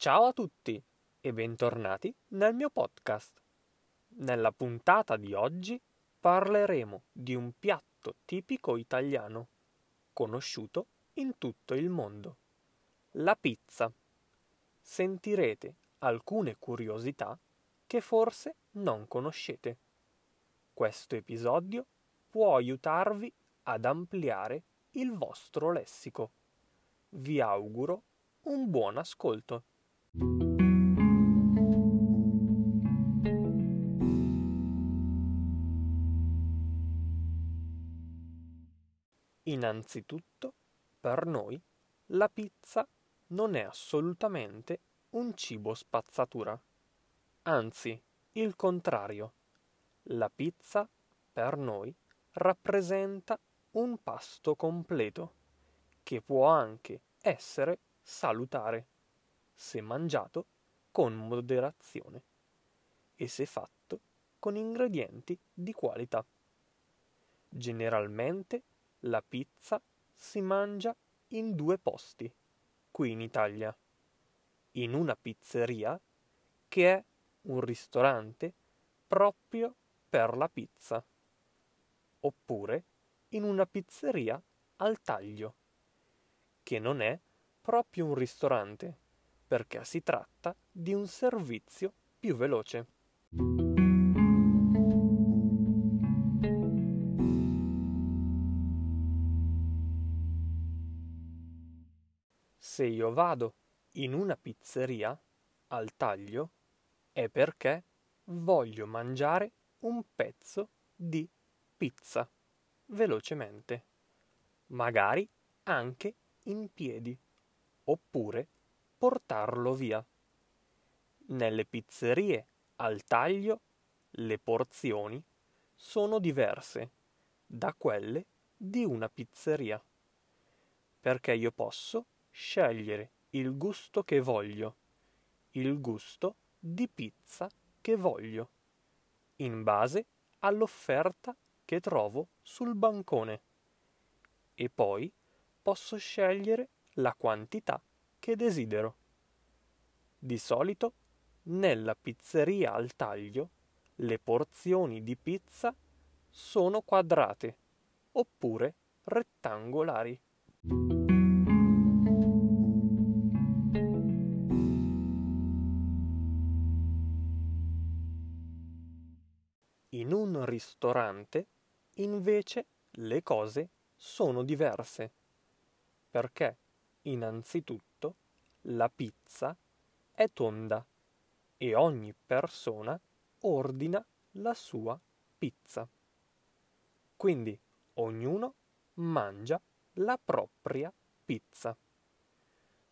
Ciao a tutti e bentornati nel mio podcast. Nella puntata di oggi parleremo di un piatto tipico italiano, conosciuto in tutto il mondo, la pizza. Sentirete alcune curiosità che forse non conoscete. Questo episodio può aiutarvi ad ampliare il vostro lessico. Vi auguro un buon ascolto. Innanzitutto, per noi, la pizza non è assolutamente un cibo spazzatura. Anzi, il contrario. La pizza, per noi, rappresenta un pasto completo, che può anche essere salutare, se mangiato con moderazione e se fatto con ingredienti di qualità. Generalmente la pizza si mangia in due posti, qui in Italia, in una pizzeria che è un ristorante proprio per la pizza, oppure in una pizzeria al taglio, che non è proprio un ristorante, perché si tratta di un servizio più veloce. Se io vado in una pizzeria al taglio è perché voglio mangiare un pezzo di pizza velocemente, magari anche in piedi, oppure portarlo via. Nelle pizzerie al taglio le porzioni sono diverse da quelle di una pizzeria, perché io posso scegliere il gusto che voglio, il gusto di pizza che voglio, in base all'offerta che trovo sul bancone. E poi posso scegliere la quantità che desidero. Di solito, nella pizzeria al taglio, le porzioni di pizza sono quadrate oppure rettangolari. In un ristorante Invece le cose sono diverse, perché innanzitutto la pizza è tonda e ogni persona ordina la sua pizza. Quindi ognuno mangia la propria pizza.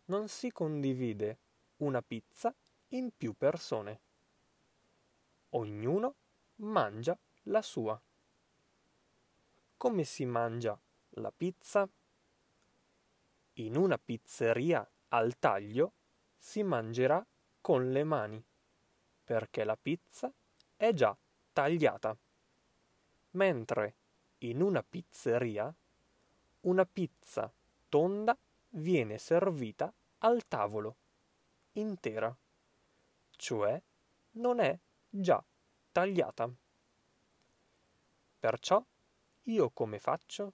Non si condivide una pizza in più persone. Ognuno mangia la sua. Come si mangia la pizza? In una pizzeria al taglio si mangerà con le mani, perché la pizza è già tagliata. Mentre in una pizzeria una pizza tonda viene servita al tavolo, intera, cioè non è già tagliata. Perciò io come faccio?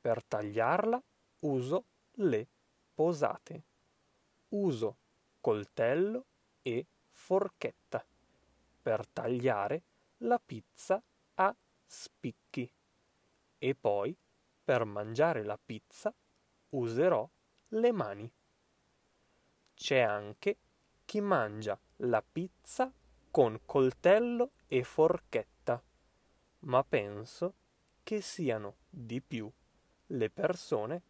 Per tagliarla uso le posate. Uso coltello e forchetta per tagliare la pizza a spicchi. E poi, per mangiare la pizza, userò le mani. C'è anche chi mangia la pizza con coltello e forchetta, ma penso che siano di più le persone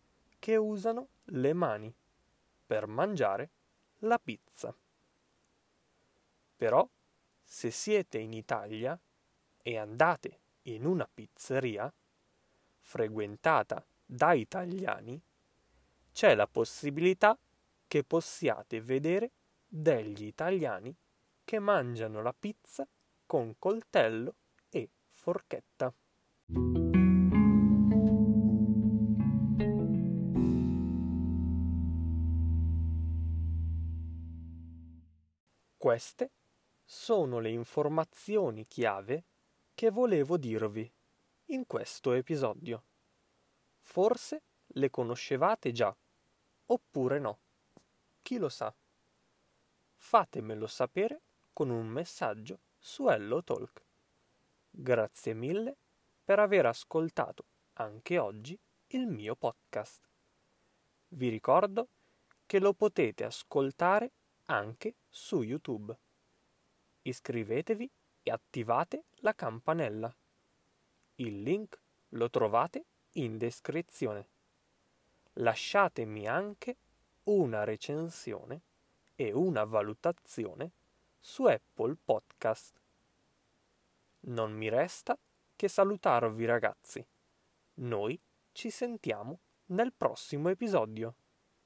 che usano le mani per mangiare la pizza. Però, se siete in Italia e andate in una pizzeria frequentata da italiani, c'è la possibilità che possiate vedere degli italiani che mangiano la pizza con coltello e forchetta. Queste sono le informazioni chiave che volevo dirvi in questo episodio. Forse le conoscevate già, oppure no. Chi lo sa? Fatemelo sapere con un messaggio su Hello Talk. Grazie mille per aver ascoltato anche oggi il mio podcast. Vi ricordo che lo potete ascoltare anche su YouTube. Iscrivetevi e attivate la campanella. Il link lo trovate in descrizione. Lasciatemi anche una recensione e una valutazione su Apple Podcast. Non mi resta che salutarvi ragazzi. Noi ci sentiamo nel prossimo episodio.